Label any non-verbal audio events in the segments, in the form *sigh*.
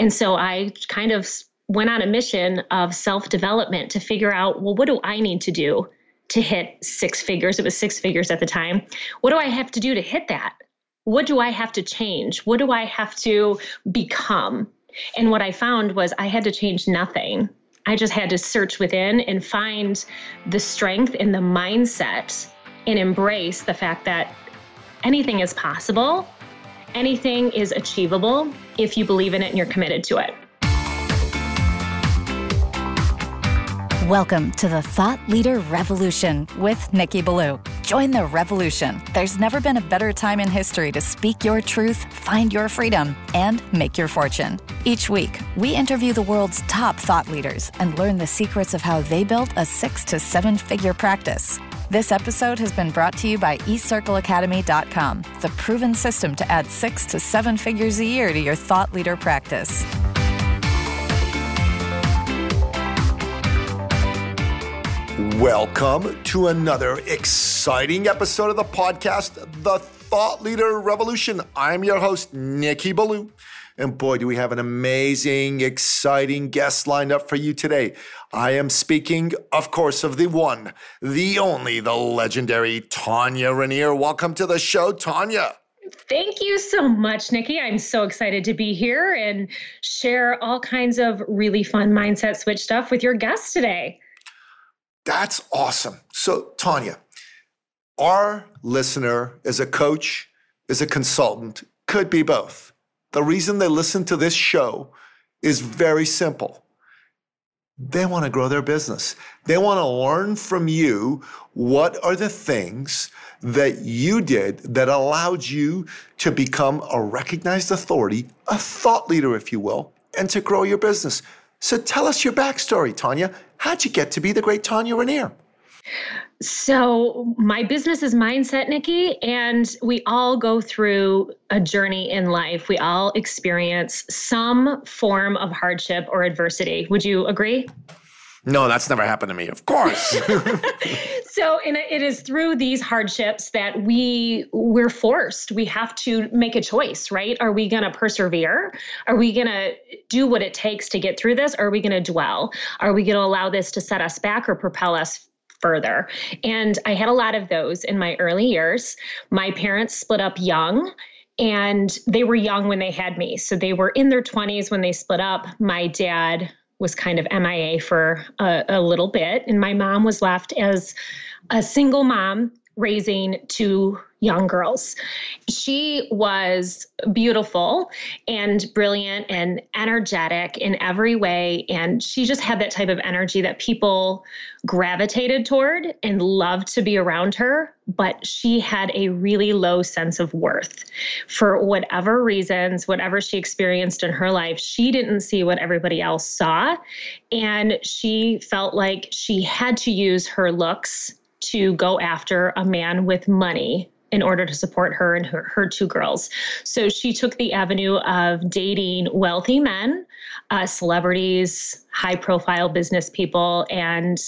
And so I kind of went on a mission of self development to figure out, well, what do I need to do to hit six figures? It was six figures at the time. What do I have to do to hit that? What do I have to change? What do I have to become? And what I found was I had to change nothing. I just had to search within and find the strength in the mindset and embrace the fact that anything is possible, anything is achievable if you believe in it and you're committed to it. Welcome to the Thought Leader Revolution with Nikki Ballou. Join the revolution. There's never been a better time in history to speak your truth, find your freedom, and make your fortune. Each week, we interview the world's top thought leaders and learn the secrets of how they built a six to seven figure practice. This episode has been brought to you by eCircleAcademy.com, the proven system to add six to seven figures a year to your thought leader practice. Welcome to another exciting episode of the podcast, The Thought Leader Revolution. I'm your host, Nikki Ballou. And boy, do we have an amazing, exciting guest lined up for you today. I am speaking, of course, of the one, the only, the legendary Tonya Rineer. Welcome to the show, Tonya. Thank you so much, Nikki. I'm so excited to be here and share all kinds of really fun mindset switch stuff with your guests today. That's awesome. So, Tonya, our listener is a coach, is a consultant, could be both. The reason they listen to this show is very simple. They want to grow their business. They want to learn from you what are the things that you did that allowed you to become a recognized authority, a thought leader, if you will, and to grow your business. So tell us your backstory, Tonya. How'd you get to be the great Tonya Rineer? So, my business is Mindset, Nikki, and we all go through a journey in life. We all experience some form of hardship or adversity. Would you agree? No, that's never happened to me, of course. *laughs* *laughs* so and it is through these hardships that we we're forced. We have to make a choice, right? Are we going to persevere? Are we going to do what it takes to get through this? Or are we going to dwell? Are we going to allow this to set us back or propel us further. And I had a lot of those in my early years. My parents split up young and they were young when they had me. So they were in their 20s when they split up. My dad was kind of MIA for a, a little bit. And my mom was left as a single mom raising two young girls. She was beautiful and brilliant and energetic in every way. And she just had that type of energy that people gravitated toward and loved to be around her. But she had a really low sense of worth. For whatever reasons, whatever she experienced in her life, she didn't see what everybody else saw. And she felt like she had to use her looks to go after a man with money in order to support her and her, her two girls. So she took the avenue of dating wealthy men, uh, celebrities, high profile business people, and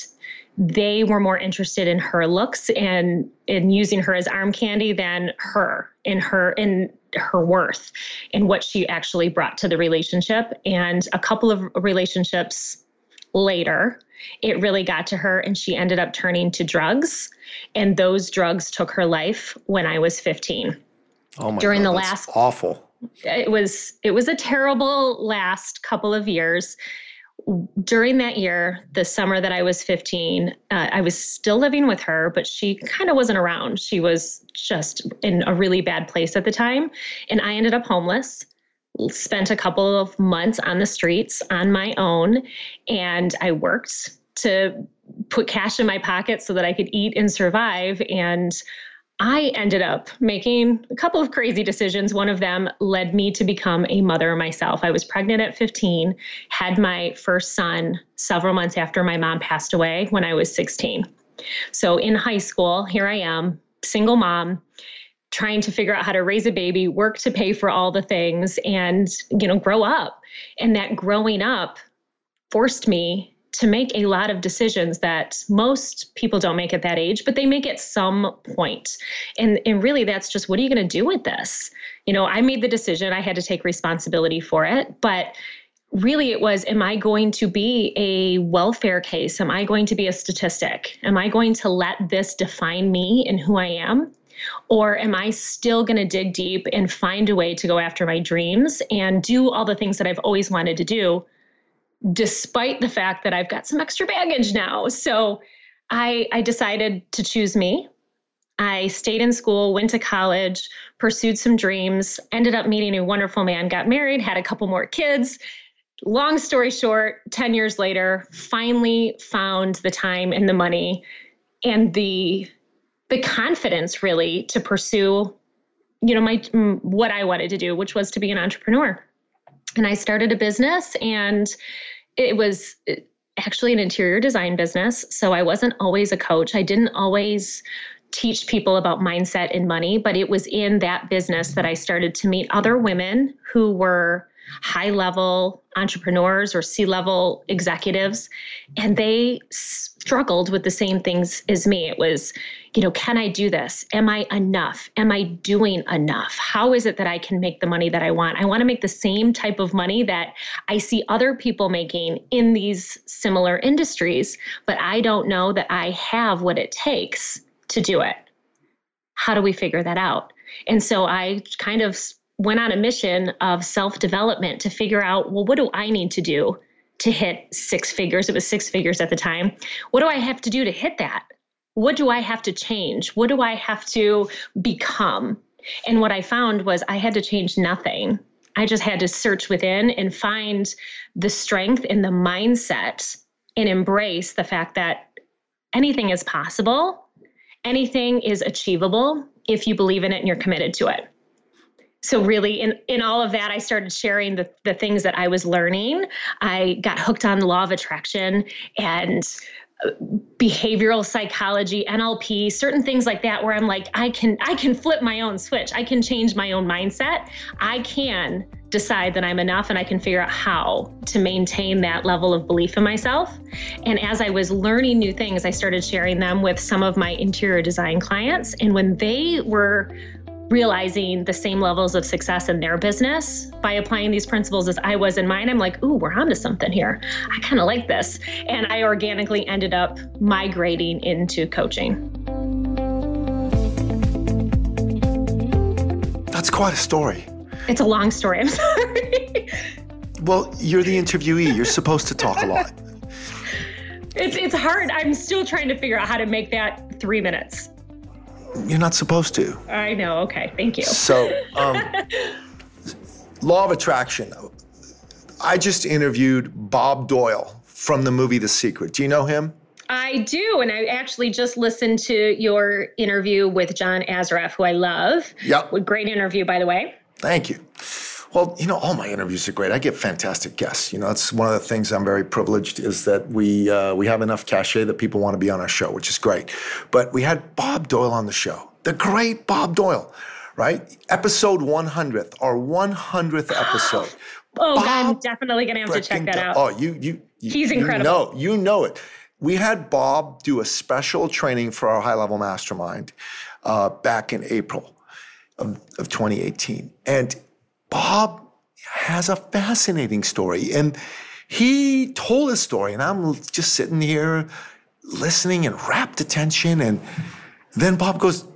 they were more interested in her looks and in using her as arm candy than her in her in her worth and what she actually brought to the relationship and a couple of relationships later it really got to her and she ended up turning to drugs. And those drugs took her life when i was 15 oh my during God, the last awful. It was it was a terrible last couple of years. During that year the summer that i was 15 uh, i was still living with her but she kind of wasn't around. She was just in a really bad place at the time. And i ended up homeless spent a couple of months on the streets on my own and I worked to put cash in my pocket so that I could eat and survive and I ended up making a couple of crazy decisions. One of them led me to become a mother myself. I was pregnant at 15, had my first son several months after my mom passed away when I was 16. So in high school, here I am, single mom, trying to figure out how to raise a baby, work to pay for all the things and, you know, grow up. And that growing up forced me to make a lot of decisions that most people don't make at that age, but they make at some point. And and really that's just what are you going to do with this? You know, I made the decision, I had to take responsibility for it, but really it was am I going to be a welfare case? Am I going to be a statistic? Am I going to let this define me and who I am? Or am I still going to dig deep and find a way to go after my dreams and do all the things that I've always wanted to do, despite the fact that I've got some extra baggage now? So I, I decided to choose me. I stayed in school, went to college, pursued some dreams, ended up meeting a wonderful man, got married, had a couple more kids. Long story short, 10 years later, finally found the time and the money and the the confidence really to pursue you know my mm, what I wanted to do, which was to be an entrepreneur. And I started a business and it was eh, actually an interior design business. So I wasn't always a coach. I didn't always teach people about mindset and money, but it was in that business that I started to meet other women who were high level entrepreneurs or C level executives, and they struggled with the same things as me. It was, you know, can I do this? Am I enough? Am I doing enough? How is it that I can make the money that I want? I want to make the same type of money that I see other people making in these similar industries, but I don't know that I have what it takes to do it. How do we figure that out? And so I kind of went on a mission of self development to figure out well, what do I need to do to hit six figures? It was six figures at the time. What do I have to do to hit that? What do I have to change? What do I have to become? And what I found was I had to change nothing. I just had to search within and find the strength and the mindset and embrace the fact that anything is possible, anything is achievable if you believe in it and you're committed to it so really in in all of that i started sharing the, the things that i was learning. I got hooked on the law of attraction and uh, behavioral psychology nlp certain things like that where i'm like i can i can flip my own switch. I can change my own mindset. I can decide that i'm enough and i can figure out how to maintain that level of belief in myself. And as i was learning new things i started sharing them with some of my interior design clients. And when they were realizing the same levels of success in their business by applying these principles as I was in mine, I'm like, ooh, we're onto something here. I kind of like this. And I organically ended up migrating into coaching. That's quite a story. It's a long story. I'm *laughs* sorry. well, you're the interviewee. You're supposed to talk a lot. *laughs* It's it's hard. I'm still trying to figure out how to make that three minutes. You're not supposed to. I know. Okay. Thank you. So, um, *laughs* law of attraction. I just interviewed Bob Doyle from the movie The Secret. Do you know him? I do. And I actually just listened to your interview with John Assaraf, who I love. Yep. Great interview, by the way. Thank you. Well, you know, all my interviews are great. I get fantastic guests. You know, that's one of the things I'm very privileged is that we uh, we have enough cachet that people want to be on our show, which is great. But we had Bob Doyle on the show, the great Bob Doyle, right? Episode 100, our 100th *gasps* episode. oh, Bob I'm definitely going to have to check that out. Oh, you you, you he's incredible. Know, you know it. We had Bob do a special training for our high level mastermind uh, back in April of, of 2018, and Bob has a fascinating story. And he told his story, and I'm just sitting here listening and rapt attention. And then Bob goes,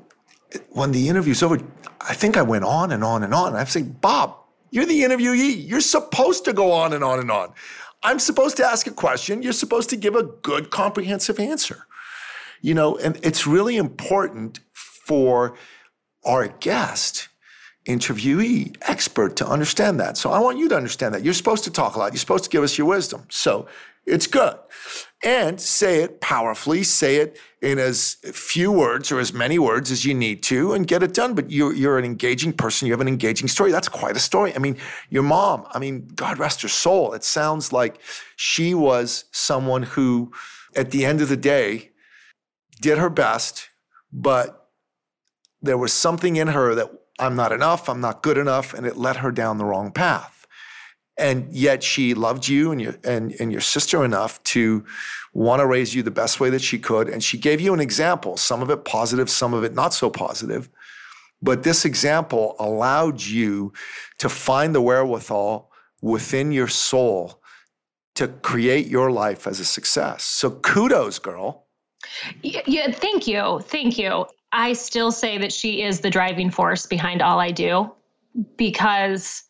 when the interview's over, I think I went on and on and on. I'm saying, Bob, you're the interviewee. You're supposed to go on and on and on. I'm supposed to ask a question. You're supposed to give a good, comprehensive answer. You know, and it's really important for our guest interviewee, expert to understand that. So I want you to understand that. You're supposed to talk a lot. You're supposed to give us your wisdom. So it's good. And say it powerfully, say it in as few words or as many words as you need to and get it done. But you're, you're an engaging person. You have an engaging story. That's quite a story. I mean, your mom, I mean, God rest her soul. It sounds like she was someone who, at the end of the day, did her best, but there was something in her that I'm not enough, I'm not good enough, and it led her down the wrong path. And yet she loved you and your and, and your sister enough to want to raise you the best way that she could. And she gave you an example, some of it positive, some of it not so positive. But this example allowed you to find the wherewithal within your soul to create your life as a success. So kudos, girl. Yeah, thank you. Thank you. I still say that she is the driving force behind all I do because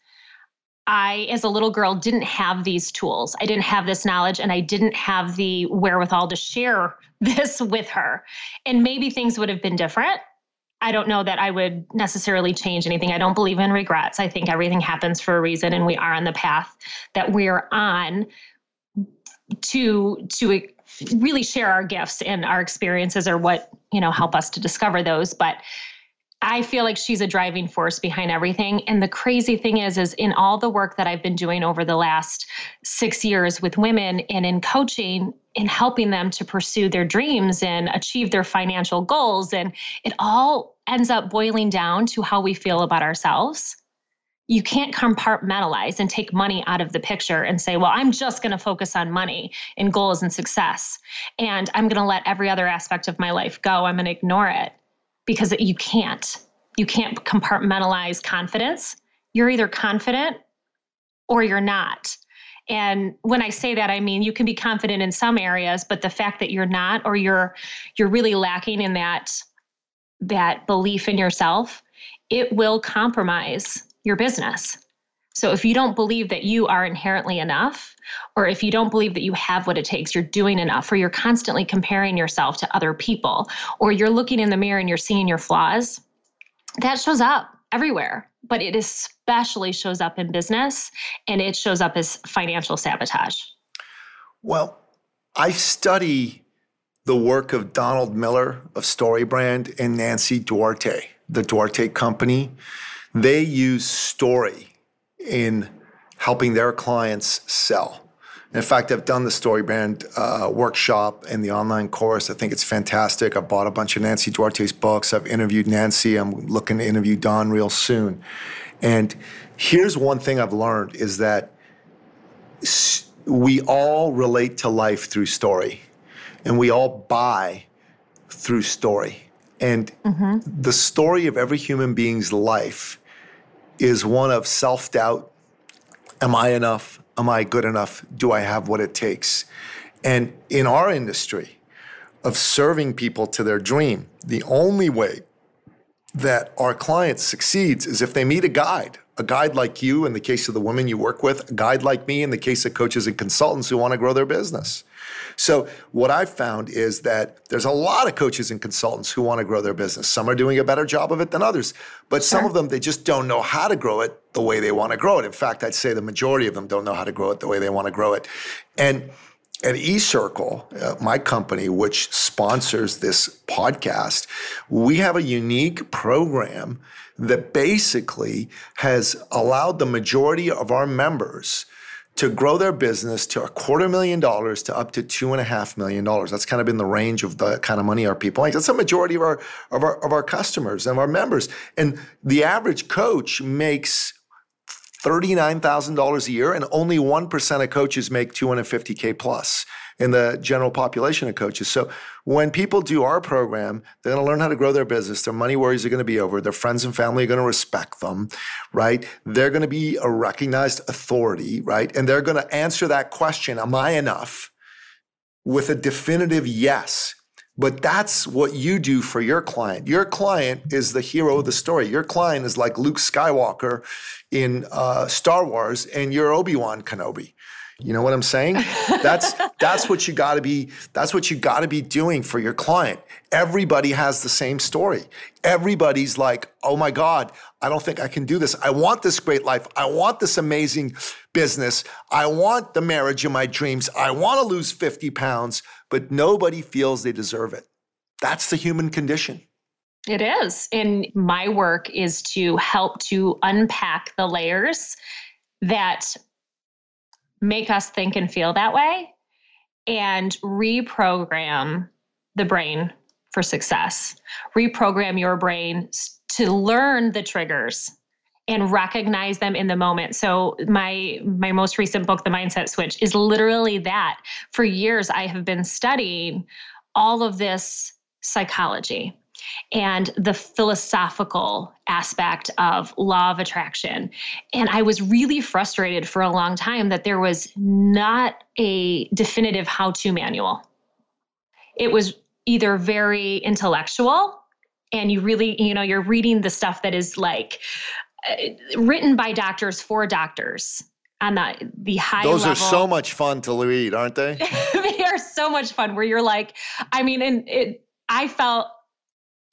I, as a little girl, didn't have these tools. I didn't have this knowledge and I didn't have the wherewithal to share *laughs* this with her. And maybe things would have been different. I don't know that I would necessarily change anything. I don't believe in regrets. I think everything happens for a reason and we are on the path that we're on to to really share our gifts and our experiences are what, you know, help us to discover those, but I feel like she's a driving force behind everything. And the crazy thing is, is in all the work that I've been doing over the last six years with women and in coaching in helping them to pursue their dreams and achieve their financial goals. And it all ends up boiling down to how we feel about ourselves. You can't compartmentalize and take money out of the picture and say, well, I'm just going to focus on money and goals and success. And I'm going to let every other aspect of my life go. I'm going to ignore it because you can't. You can't compartmentalize confidence. You're either confident or you're not. And when I say that, I mean you can be confident in some areas, but the fact that you're not or you're you're really lacking in that that belief in yourself, it will compromise your business. So if you don't believe that you are inherently enough, or if you don't believe that you have what it takes, you're doing enough, or you're constantly comparing yourself to other people, or you're looking in the mirror and you're seeing your flaws, that shows up everywhere. But it especially shows up in business and it shows up as financial sabotage. Well, I study the work of Donald Miller of StoryBrand and Nancy Duarte, the Duarte Company. They use story in helping their clients sell. In fact, I've done the StoryBrand uh, workshop and the online course. I think it's fantastic. I bought a bunch of Nancy Duarte's books. I've interviewed Nancy. I'm looking to interview Don real soon. And here's one thing I've learned is that we all relate to life through story, and we all buy through story. And mm-hmm. the story of every human being's life is one of self doubt. Am I enough? Am I good enough? Do I have what it takes? And in our industry of serving people to their dream, the only way that our client succeeds is if they meet a guide, a guide like you in the case of the women you work with, a guide like me in the case of coaches and consultants who want to grow their business. So what I've found is that there's a lot of coaches and consultants who want to grow their business. Some are doing a better job of it than others, but sure. some of them they just don't know how to grow it the way they want to grow it. In fact, I'd say the majority of them don't know how to grow it the way they want to grow it. And at eCircle, uh, my company, which sponsors this podcast, we have a unique program that basically has allowed the majority of our members to grow their business to a quarter million dollars to up to two and a half million dollars. That's kind of been the range of the kind of money our people make. That's the majority of our of our of our customers and our members. And the average coach makes $39,000 a year and only 1% of coaches make 250K plus in the general population of coaches. So when people do our program, they're going to learn how to grow their business. Their money worries are going to be over. Their friends and family are going to respect them, right? They're going to be a recognized authority, right? And they're going to answer that question, am I enough? With a definitive yes. But that's what you do for your client. Your client is the hero of the story. Your client is like Luke Skywalker in uh, Star Wars, and you're Obi Wan Kenobi. You know what I'm saying? That's *laughs* that's what you got to be that's what you got to be doing for your client. Everybody has the same story. Everybody's like, "Oh my god, I don't think I can do this. I want this great life. I want this amazing business. I want the marriage of my dreams. I want to lose 50 pounds." But nobody feels they deserve it. That's the human condition. It is. And my work is to help to unpack the layers that make us think and feel that way and reprogram the brain for success. Reprogram your brain to learn the triggers and recognize them in the moment. So my my most recent book The Mindset Switch is literally that. For years I have been studying all of this psychology and the philosophical aspect of law of attraction. And I was really frustrated for a long time that there was not a definitive how to manual. It was either very intellectual and you really, you know, you're reading the stuff that is like uh, written by doctors for doctors on the the high those level. are so much fun to read aren't they *laughs* they are so much fun where you're like i mean and it i felt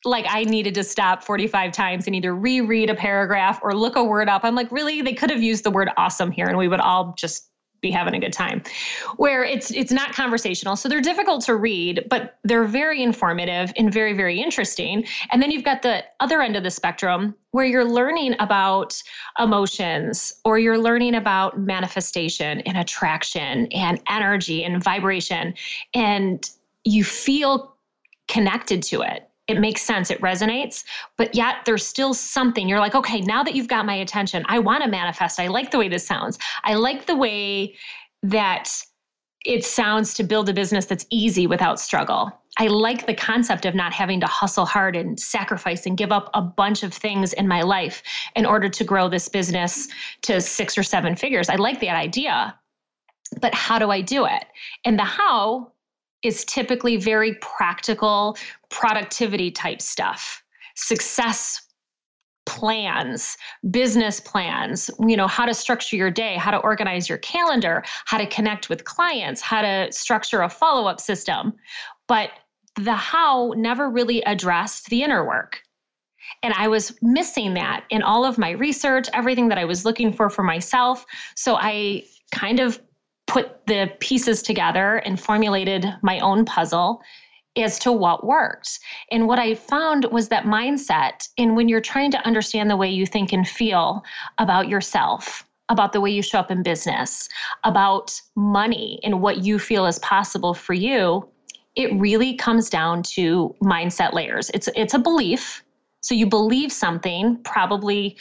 like I needed to stop 45 times and either reread a paragraph or look a word up. I'm like, really? They could have used the word awesome here and we would all just be having a good time. Where it's it's not conversational. So they're difficult to read, but they're very informative and very very interesting. And then you've got the other end of the spectrum where you're learning about emotions or you're learning about manifestation and attraction and energy and vibration and you feel connected to it it makes sense, it resonates, but yet there's still something. You're like, okay, now that you've got my attention, I want to manifest. I like the way this sounds. I like the way that it sounds to build a business that's easy without struggle. I like the concept of not having to hustle hard and sacrifice and give up a bunch of things in my life in order to grow this business to six or seven figures. I like that idea. But how do I do it? And the how is typically very practical productivity type stuff, success plans, business plans, you know, how to structure your day, how to organize your calendar, how to connect with clients, how to structure a follow-up system. But the how never really addressed the inner work. And I was missing that in all of my research, everything that I was looking for for myself. So I kind of put the pieces together and formulated my own puzzle as to what worked. And what I found was that mindset, and when you're trying to understand the way you think and feel about yourself, about the way you show up in business, about money and what you feel is possible for you, it really comes down to mindset layers. It's it's a belief. So you believe something probably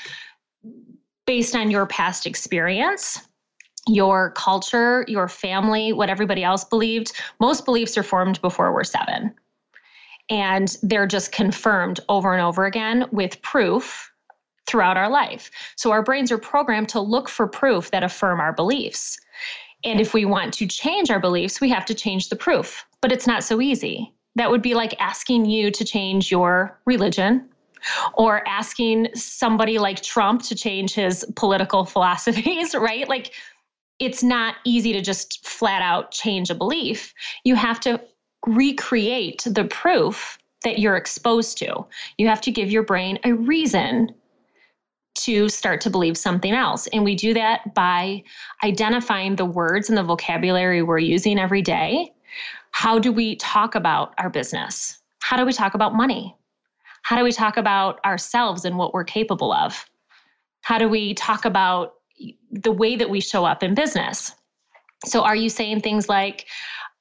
based on your past experience your culture, your family, what everybody else believed. Most beliefs are formed before we're seven. And they're just confirmed over and over again with proof throughout our life. So our brains are programmed to look for proof that affirm our beliefs. And if we want to change our beliefs, we have to change the proof. But it's not so easy. That would be like asking you to change your religion or asking somebody like Trump to change his political *laughs* philosophies, *laughs* right? Like it's not easy to just flat out change a belief. You have to recreate the proof that you're exposed to. You have to give your brain a reason to start to believe something else. And we do that by identifying the words and the vocabulary we're using every day. How do we talk about our business? How do we talk about money? How do we talk about ourselves and what we're capable of? How do we talk about the way that we show up in business. So, are you saying things like,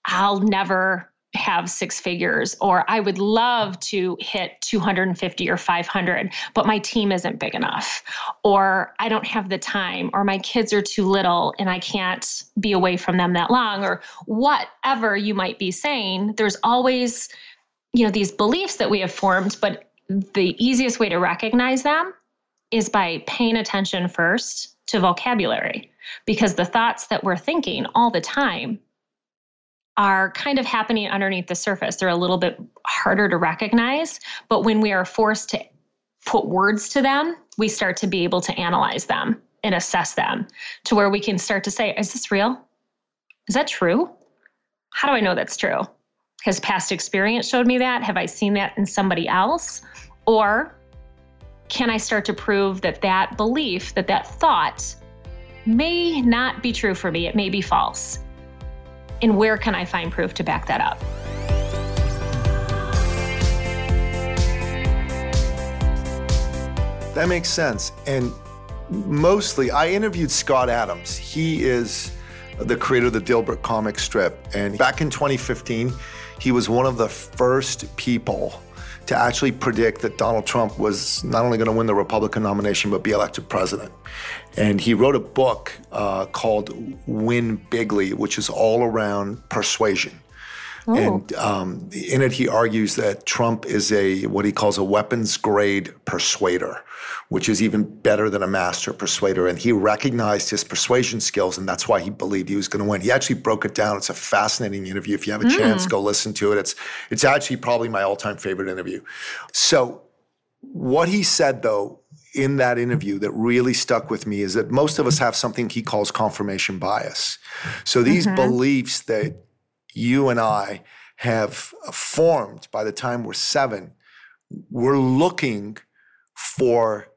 I'll never have six figures, or I would love to hit 250 or 500, but my team isn't big enough, or I don't have the time, or my kids are too little and I can't be away from them that long, or whatever you might be saying, there's always, you know, these beliefs that we have formed, but the easiest way to recognize them is by paying attention first to vocabulary because the thoughts that we're thinking all the time are kind of happening underneath the surface. They're a little bit harder to recognize, but when we are forced to put words to them, we start to be able to analyze them and assess them to where we can start to say, is this real? Is that true? How do I know that's true? Has past experience showed me that? Have I seen that in somebody else? Or can I start to prove that that belief, that that thought may not be true for me? It may be false. And where can I find proof to back that up? That makes sense. And mostly, I interviewed Scott Adams. He is the creator of the Dilbert comic strip. And back in 2015, he was one of the first people to actually predict that Donald Trump was not only going to win the Republican nomination, but be elected president. And he wrote a book uh, called Win Bigly, which is all around persuasion. Ooh. And um, in it, he argues that Trump is a what he calls a weapons grade persuader, which is even better than a master persuader. And he recognized his persuasion skills, and that's why he believed he was going to win. He actually broke it down. It's a fascinating interview. If you have a mm. chance, go listen to it. It's it's actually probably my all time favorite interview. So, what he said though in that interview that really stuck with me is that most of us have something he calls confirmation bias. So these mm-hmm. beliefs that you and I have formed by the time we're seven, we're looking for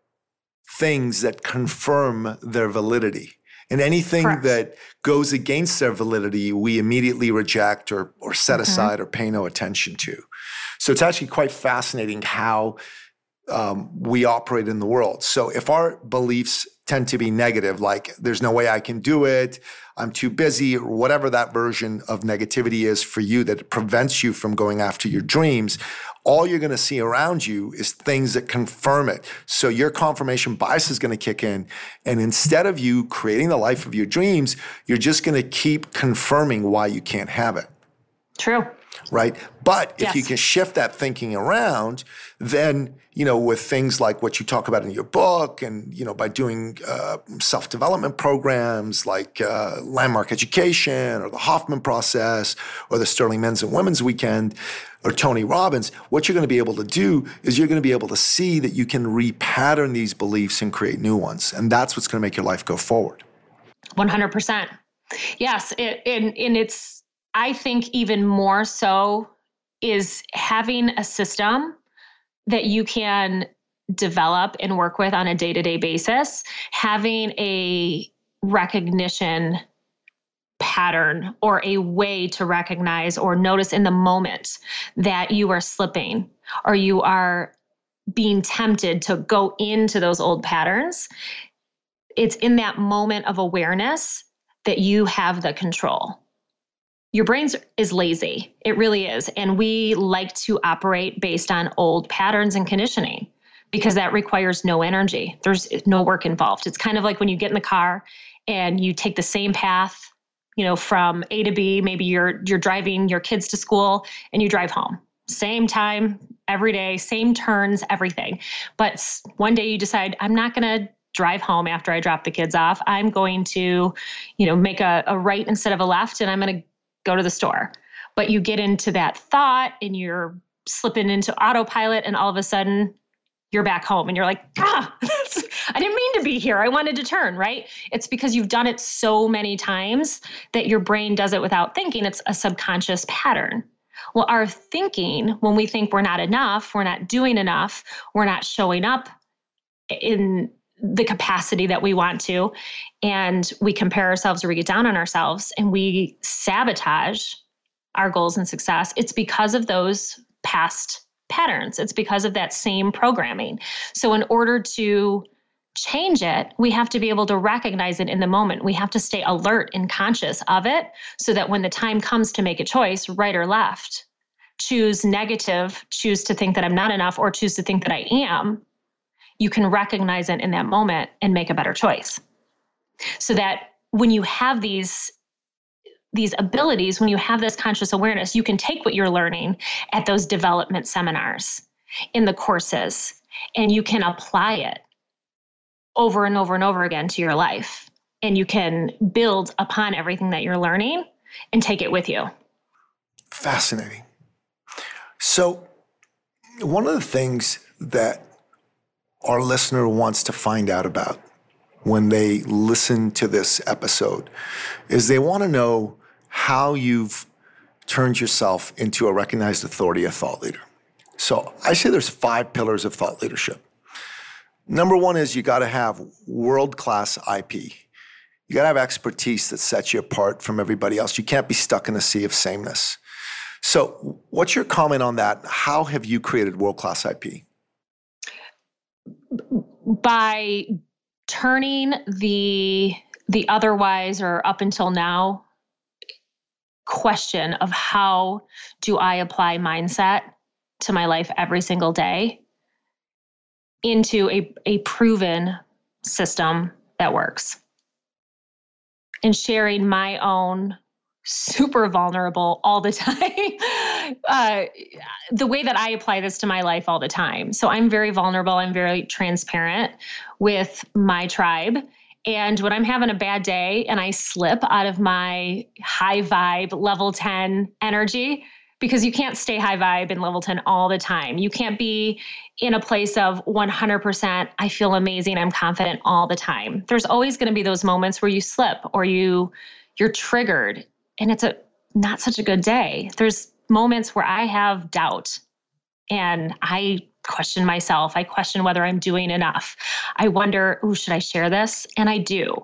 things that confirm their validity. And anything Correct. that goes against their validity, we immediately reject or, or set mm-hmm. aside or pay no attention to. So it's actually quite fascinating how um, we operate in the world. So if our beliefs tend to be negative, like there's no way I can do it, I'm too busy, or whatever that version of negativity is for you that prevents you from going after your dreams, all you're going to see around you is things that confirm it. So your confirmation bias is going to kick in. And instead of you creating the life of your dreams, you're just going to keep confirming why you can't have it. True right? But if yes. you can shift that thinking around, then you know with things like what you talk about in your book, and you know by doing uh, self development programs like uh, Landmark Education or the Hoffman Process or the Sterling Men's and Women's Weekend or Tony Robbins, what you're going to be able to do is you're going to be able to see that you can repattern these beliefs and create new ones, and that's what's going to make your life go forward. One hundred percent. Yes, it, and, and it's I think even more so is having a system that you can develop and work with on a day to day basis, having a recognition pattern or a way to recognize or notice in the moment that you are slipping or you are being tempted to go into those old patterns. It's in that moment of awareness that you have the control your brain is lazy. It really is. And we like to operate based on old patterns and conditioning because that requires no energy. There's no work involved. It's kind of like when you get in the car and you take the same path, you know, from A to B, maybe you're you're driving your kids to school and you drive home. Same time every day, same turns, everything. But one day you decide I'm not going to drive home after I drop the kids off. I'm going to, you know, make a, a right instead of a left and I'm going to go to the store. But you get into that thought and you're slipping into autopilot, and all of a sudden you're back home and you're like, ah, *laughs* I didn't mean to be here. I wanted to turn, right? It's because you've done it so many times that your brain does it without thinking. It's a subconscious pattern. Well, our thinking, when we think we're not enough, we're not doing enough, we're not showing up in the capacity that we want to and we compare ourselves or we get down on ourselves and we sabotage our goals and success it's because of those past patterns. It's because of that same programming. So in order to change it we have to be able to recognize it in the moment. We have to stay alert and conscious of it so that when the time comes to make a choice right or left choose negative choose to think that i'm not enough or choose to think that i am you can recognize it in that moment and make a better choice. So that when you have these these abilities, when you have this conscious awareness, you can take what you're learning at those development seminars, in the courses, and you can apply it over and over and over again to your life. And you can build upon everything that you're learning and take it with you. Fascinating. So, one of the things that our listener wants to find out about when they listen to this episode is they want to know how you've turned yourself into a recognized authority, a thought leader. So I say there's five pillars of thought leadership. Number one is you got to have world class IP. You got to have expertise that sets you apart from everybody else. You can't be stuck in a sea of sameness. So, what's your comment on that? How have you created world class IP? By turning the the otherwise or up until now question of how do I apply mindset to my life every single day into a, a proven system that works and sharing my own super vulnerable all the *laughs* time. Uh, the way that I apply this to my life all the time. So I'm very vulnerable. I'm very transparent with my tribe. And when I'm having a bad day and I slip out of my high vibe level 10 energy, because you can't stay high vibe in level 10 all the time. You can't be in a place of 100%, I feel amazing, I'm confident all the time. There's always going to be those moments where you slip or you you're triggered and it's a not such a good day. There's moments where I have doubt and I question myself. I question whether I'm doing enough. I wonder, oh, should I share this? And I do.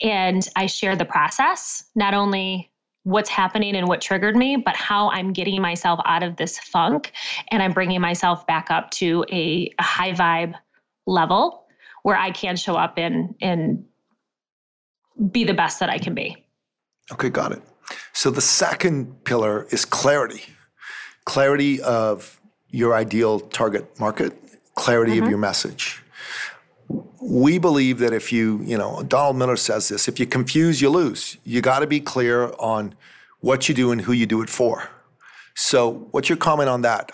And I share the process, not only what's happening and what triggered me, but how I'm getting myself out of this funk and I'm bringing myself back up to a, a high vibe level where I can show up and and be the best that I can be. Okay, got it. So the second pillar is clarity. Clarity of your ideal target market, clarity mm-hmm. of your message. We believe that if you, you know, Donald Miller says this, if you confuse, you lose. You got to be clear on what you do and who you do it for. So, what's your comment on that?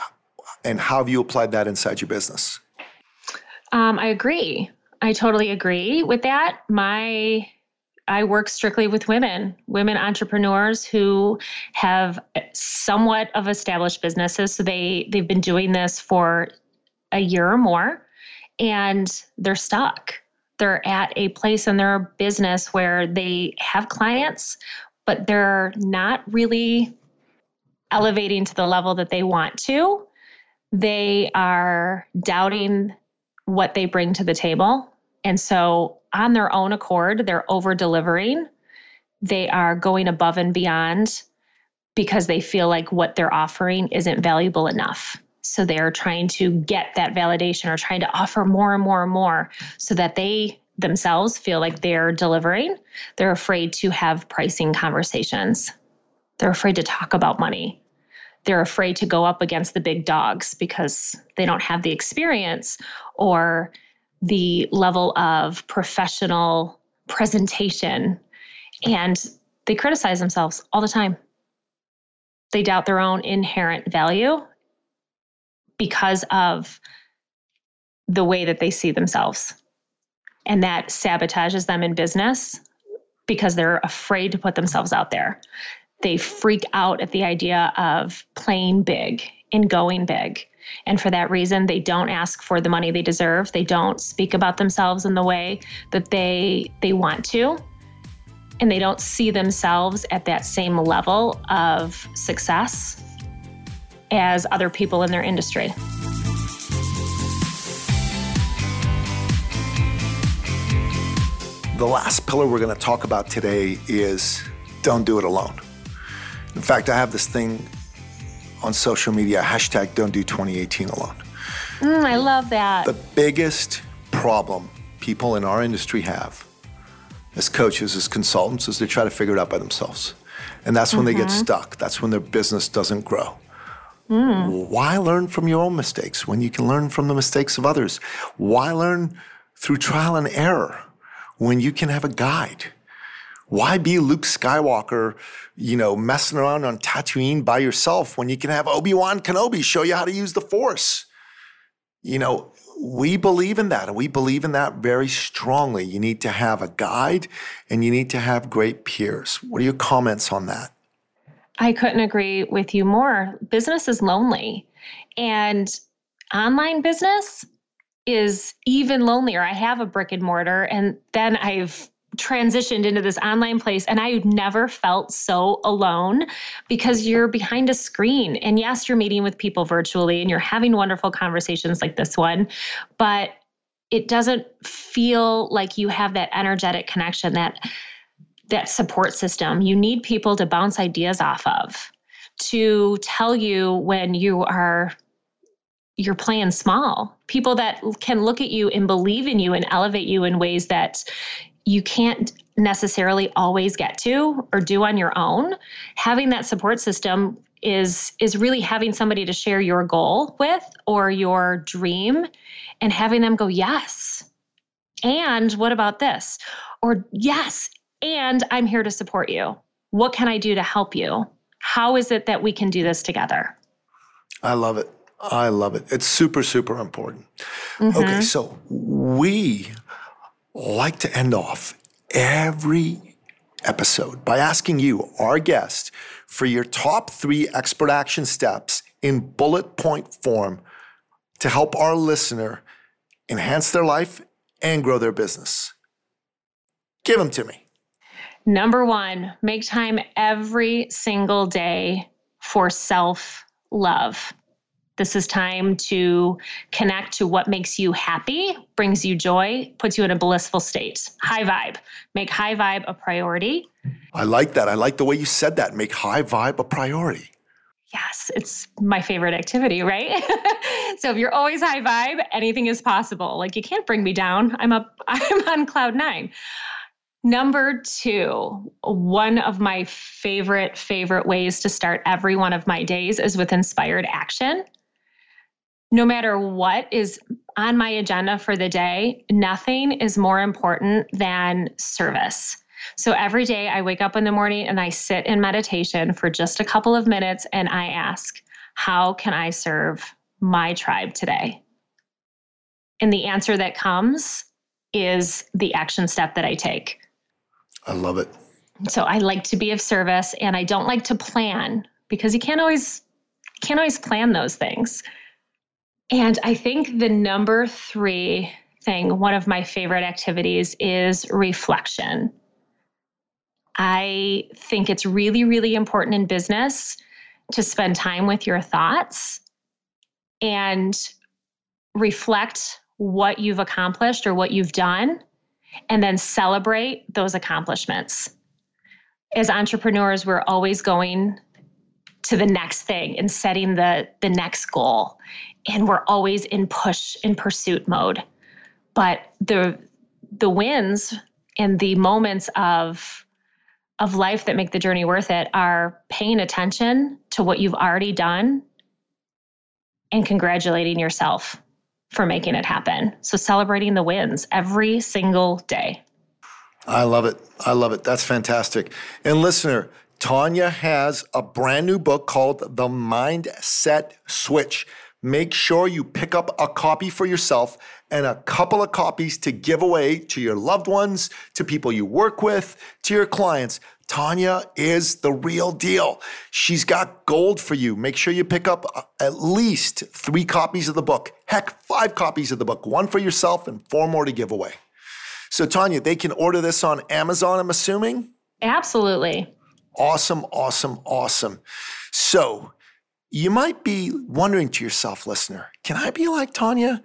And how have you applied that inside your business? Um, I agree. I totally agree with that. My I work strictly with women, women entrepreneurs who have somewhat of established businesses. So they they've been doing this for a year or more and they're stuck. They're at a place in their business where they have clients, but they're not really elevating to the level that they want to. They are doubting what they bring to the table. And so on their own accord, they're over delivering. They are going above and beyond because they feel like what they're offering isn't valuable enough. So they're trying to get that validation or trying to offer more and more and more so that they themselves feel like they're delivering. They're afraid to have pricing conversations. They're afraid to talk about money. They're afraid to go up against the big dogs because they don't have the experience or the level of professional presentation and they criticize themselves all the time. They doubt their own inherent value because of the way that they see themselves. And that sabotages them in business because they're afraid to put themselves out there. They freak out at the idea of playing big and going big. And for that reason, they don't ask for the money they deserve. They don't speak about themselves in the way that they they want to. And they don't see themselves at that same level of success as other people in their industry. The last pillar we're going to talk about today is don't do it alone. In fact, I have this thing on social media, hashtag don't do 2018 alone. Mm, I love that. The biggest problem people in our industry have as coaches, as consultants, is they try to figure it out by themselves. And that's when mm-hmm. they get mm-hmm. stuck. That's when their business doesn't grow. Mm. Why learn from your own mistakes when you can learn from the mistakes of others? Why learn through trial and error when you can have a guide? Why be Luke Skywalker, you know, messing around on Tatooine by yourself when you can have Obi-Wan Kenobi show you how to use the Force? You know, we believe in that and we believe in that very strongly. You need to have a guide and you need to have great peers. What are your comments on that? I couldn't agree with you more. Business is lonely and online business is even lonelier. I have a brick and mortar and then I've transitioned into this online place and I never felt so alone because you're behind a screen. And yes, you're meeting with people virtually and you're having wonderful conversations like this one, but it doesn't feel like you have that energetic connection that that support system. You need people to bounce ideas off of, to tell you when you are you're playing small. People that can look at you and believe in you and elevate you in ways that you can't necessarily always get to or do on your own having that support system is is really having somebody to share your goal with or your dream and having them go yes and what about this or yes and i'm here to support you What can I do to help you? How is it that we can do this together? I love it. I love it. It's super, super important. Mm-hmm. Okay, so we like to end off every episode by asking you, our guest, for your top three expert action steps in bullet point form to help our listener enhance their life and grow their business. Give them to me. Number one, make time every single day for self love. This is time to connect to what makes you happy, brings you joy, puts you in a blissful state. High vibe. Make high vibe a priority. I like that. I like the way you said that. Make high vibe a priority. Yes, it's my favorite activity, right? *laughs* so if you're always high vibe, anything is possible. Like you can't bring me down. I'm up *laughs* I'm on cloud 9. Number 2, one of my favorite favorite ways to start every one of my days is with inspired action. No matter what is on my agenda for the day, nothing is more important than service. So every day I wake up in the morning and I sit in meditation for just a couple of minutes and I ask, How can I serve my tribe today? And the answer that comes is the action step that I take. I love it. So I like to be of service and I don't like to plan because you can't always can't always plan those things. And I think the number 3 thing, one of my favorite activities is reflection. I think it's really, really important in business to spend time with your thoughts and reflect what you've accomplished or what you've done, and then celebrate those accomplishments. As entrepreneurs, we're always going to the next thing and setting the, the next goal. And we're always in push, in pursuit mode. But the the wins and the moments of of life that make the journey worth it are paying attention to what you've already done and congratulating yourself for making it happen. So celebrating the wins every single day. I love it. I love it. That's fantastic. And listener, Tonya has a brand new book called The Mindset Switch. Make sure you pick up a copy for yourself and a couple of copies to give away to your loved ones, to people you work with, to your clients. Tonya is the real deal. She's got gold for you. Make sure you pick up uh, at least three copies of the book. Heck, five copies of the book, one for yourself and four more to give away. So, Tonya, they can order this on Amazon, I'm assuming? Absolutely. Awesome, awesome, awesome. So, you might be wondering to yourself, listener, can I be like Tonya?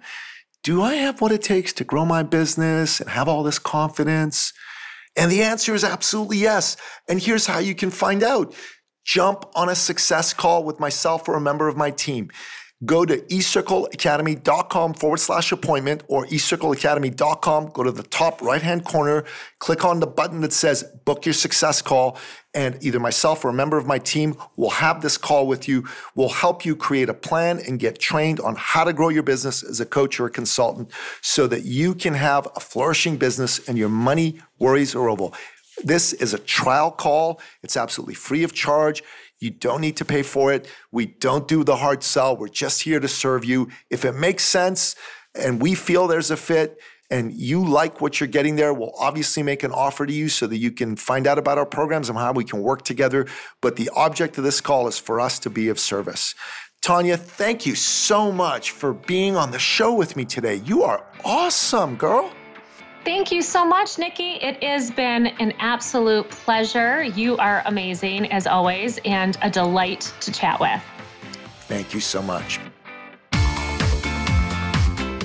Do I have what it takes to grow my business and have all this confidence? And the answer is absolutely yes. And here's how you can find out. Jump on a success call with myself or a member of my team go to ecircleacademy.com forward slash appointment or ecircleacademy.com. Go to the top right hand corner, click on the button that says book your success call. And either myself or a member of my team will have this call with you. We'll help you create a plan and get trained on how to grow your business as a coach or a consultant so that you can have a flourishing business and your money worries are over. This is a trial call. It's absolutely free of charge. You don't need to pay for it. We don't do the hard sell. We're just here to serve you. If it makes sense and we feel there's a fit and you like what you're getting there, we'll obviously make an offer to you so that you can find out about our programs and how we can work together. But the object of this call is for us to be of service. Tonya, thank you so much for being on the show with me today. You are awesome, girl. Thank you so much, Nikki. It has been an absolute pleasure. You are amazing as always and a delight to chat with. Thank you so much.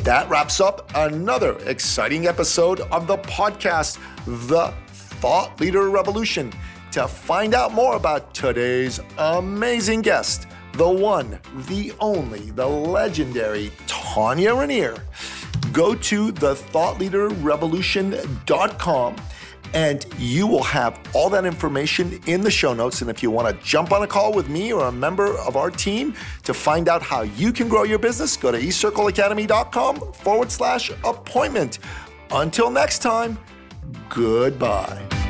That wraps up another exciting episode of the podcast, The Thought Leader Revolution. To find out more about today's amazing guest, the one, the only, the legendary Tonya Rineer go to thethoughtleaderrevolution.com and you will have all that information in the show notes. And if you want to jump on a call with me or a member of our team to find out how you can grow your business, go to ecircleacademy.com forward slash appointment. Until next time, goodbye.